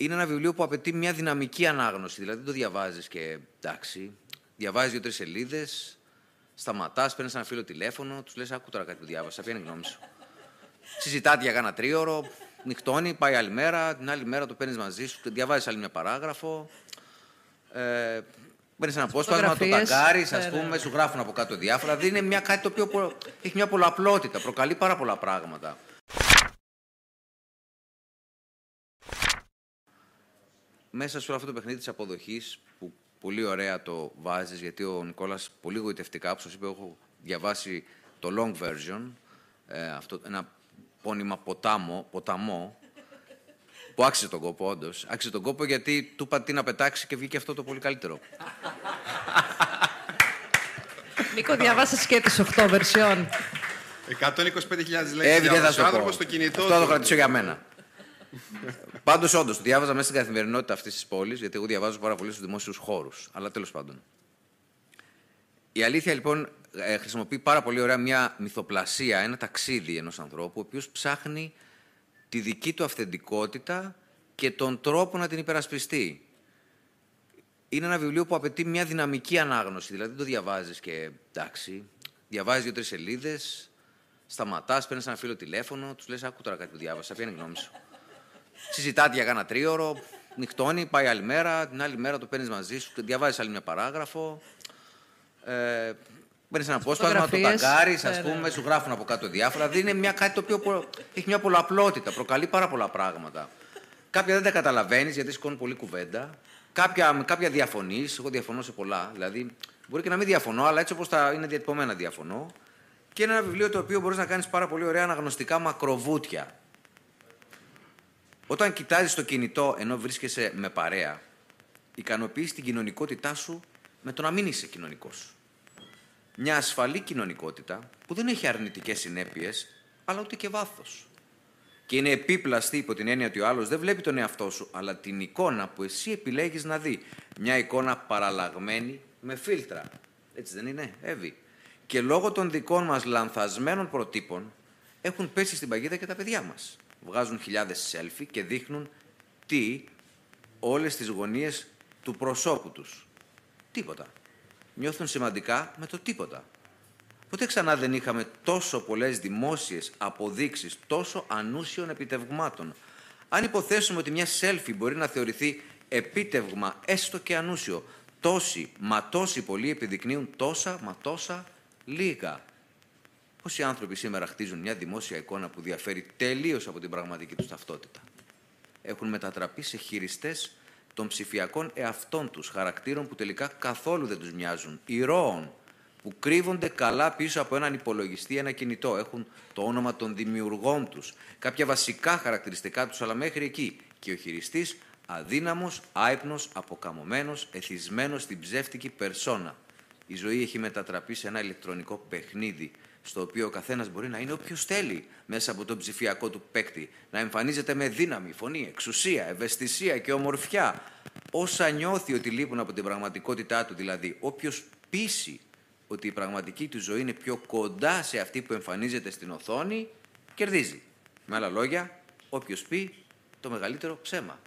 είναι ένα βιβλίο που απαιτεί μια δυναμική ανάγνωση. Δηλαδή δεν το διαβάζεις και εντάξει. Διαβάζεις δύο-τρεις σελίδες, σταματάς, παίρνεις ένα φίλο τηλέφωνο, τους λες: Άκου τώρα κάτι που διάβασα, ποια είναι η γνώμη σου. Συζητάτε για κάνα τρίωρο, νυχτώνει, πάει άλλη μέρα, την άλλη μέρα το παίρνεις μαζί σου, διαβάζεις άλλη μια παράγραφο. Ε, Παίρνεις ένα απόσπασμα, το ταγκάρεις, ας Ναι, πούμε, ναι. σου γράφουν από κάτω διάφορα. Δηλαδή είναι μια, κάτι το οποίο πο- έχει μια πολλαπλότητα, προκαλεί πάρα πολλά πράγματα. Μέσα σε όλο αυτό το παιχνίδι της αποδοχής, που πολύ ωραία το βάζεις, γιατί ο Νικόλας πολύ γοητευτικά, που σας είπε, έχω διαβάσει το long version, ε, αυτό, ένα πόνημα ποτάμο, ποταμό, που άξιζε τον κόπο, όντως. Άξιζε τον κόπο γιατί του είπα τι να πετάξει και βγήκε αυτό το πολύ καλύτερο. Νίκο, διαβάσε και τις 8 βερσιόν. 125.000 Ε, λέξεις δεν θα σου ο το άνθρωπο πω. στο κινητό Αυτό θα το του. κρατήσω για μένα. Πάντως, όντως, το διάβαζα μέσα στην καθημερινότητα αυτής της πόλης, γιατί εγώ διαβάζω πάρα πολύ στους δημόσιους χώρους. Αλλά τέλος πάντων. Η αλήθεια λοιπόν ε, χρησιμοποιεί πάρα πολύ ωραία μια μυθοπλασία, ένα ταξίδι ενός ανθρώπου, ο οποίος ψάχνει τη δική του αυθεντικότητα και τον τρόπο να την υπερασπιστεί. Είναι ένα βιβλίο που απαιτεί μια δυναμική ανάγνωση. Δηλαδή, δεν το διαβάζεις και εντάξει. Διαβάζεις δύο-τρεις σελίδες, σταματάς, παίρνεις ένα φίλο τηλέφωνο, τους λες: Άκου τώρα κάτι που διάβασα, ποια είναι η γνώμη σου. Συζητάτε για κάνα τρίωρο, νυχτώνει, πάει άλλη μέρα, την άλλη μέρα το παίρνεις μαζί σου, διαβάζεις άλλη μια παράγραφο. Ε, Παίρνεις ένα απόσπασμα, το Φωτογραφίες. ταγκάρεις, ας Ναι, ναι. πούμε, σου γράφουν από κάτω διάφορα. Δηλαδή είναι μια, κάτι το οποίο πο- έχει μια πολλαπλότητα, προκαλεί πάρα πολλά πράγματα. Κάποια δεν τα καταλαβαίνεις γιατί σηκώνουν πολύ κουβέντα. Κάποια, με κάποια διαφωνείς. Εγώ διαφωνώ σε πολλά. Δηλαδή, μπορεί και να μην διαφωνώ, αλλά έτσι όπως τα είναι διατυπωμένα διαφωνώ. Και είναι ένα βιβλίο το οποίο μπορείς να κάνεις πάρα πολύ ωραία αναγνωστικά μακροβούτια. Όταν κοιτάζεις το κινητό ενώ βρίσκεσαι με παρέα, ικανοποιείς την κοινωνικότητά σου με το να μην είσαι κοινωνικός. Μια ασφαλή κοινωνικότητα που δεν έχει αρνητικές συνέπειες, αλλά ούτε και βάθος. Και είναι επίπλαστη υπό την έννοια ότι ο άλλος δεν βλέπει τον εαυτό σου, αλλά την εικόνα που εσύ επιλέγεις να δει. Μια εικόνα παραλλαγμένη με φίλτρα. Έτσι δεν είναι, Εύη; Και λόγω των δικών μας λανθασμένων προτύπων έχουν πέσει στην παγίδα και τα παιδιά μας. Βγάζουν χιλιάδες selfie και δείχνουν τι όλες τις γωνίες του προσώπου τους. Τίποτα. Νιώθουν σημαντικά με το τίποτα. Ποτέ ξανά δεν είχαμε τόσο πολλές δημόσιες αποδείξεις τόσο ανούσιων επιτευγμάτων. Αν υποθέσουμε ότι μια selfie μπορεί να θεωρηθεί επίτευγμα έστω και ανούσιο, τόσοι μα τόσοι πολλοί επιδεικνύουν τόσα μα τόσα λίγα. Πόσοι άνθρωποι σήμερα χτίζουν μια δημόσια εικόνα που διαφέρει τελείως από την πραγματική τους ταυτότητα; Έχουν μετατραπεί σε χειριστές των ψηφιακών εαυτών τους, χαρακτήρων που τελικά καθόλου δεν τους μοιάζουν, ηρώων, που κρύβονται καλά πίσω από έναν υπολογιστή, ένα κινητό. Έχουν το όνομα των δημιουργών τους, κάποια βασικά χαρακτηριστικά τους, αλλά μέχρι εκεί. Και ο χειριστής αδύναμος, άϊπνος, αποκαμωμένος, εθισμένος στην ψεύτικη περσόνα. Η ζωή έχει μετατραπεί σε ένα ηλεκτρονικό παιχνίδι, στο οποίο ο καθένας μπορεί να είναι όποιος θέλει μέσα από τον ψηφιακό του παίκτη. Να εμφανίζεται με δύναμη, φωνή, εξουσία, ευαισθησία και ομορφιά. Όσα νιώθει ότι λείπουν από την πραγματικότητά του, δηλαδή. Όποιος πείσει ότι η πραγματική του ζωή είναι πιο κοντά σε αυτή που εμφανίζεται στην οθόνη, κερδίζει. Με άλλα λόγια, όποιος πει το μεγαλύτερο ψέμα.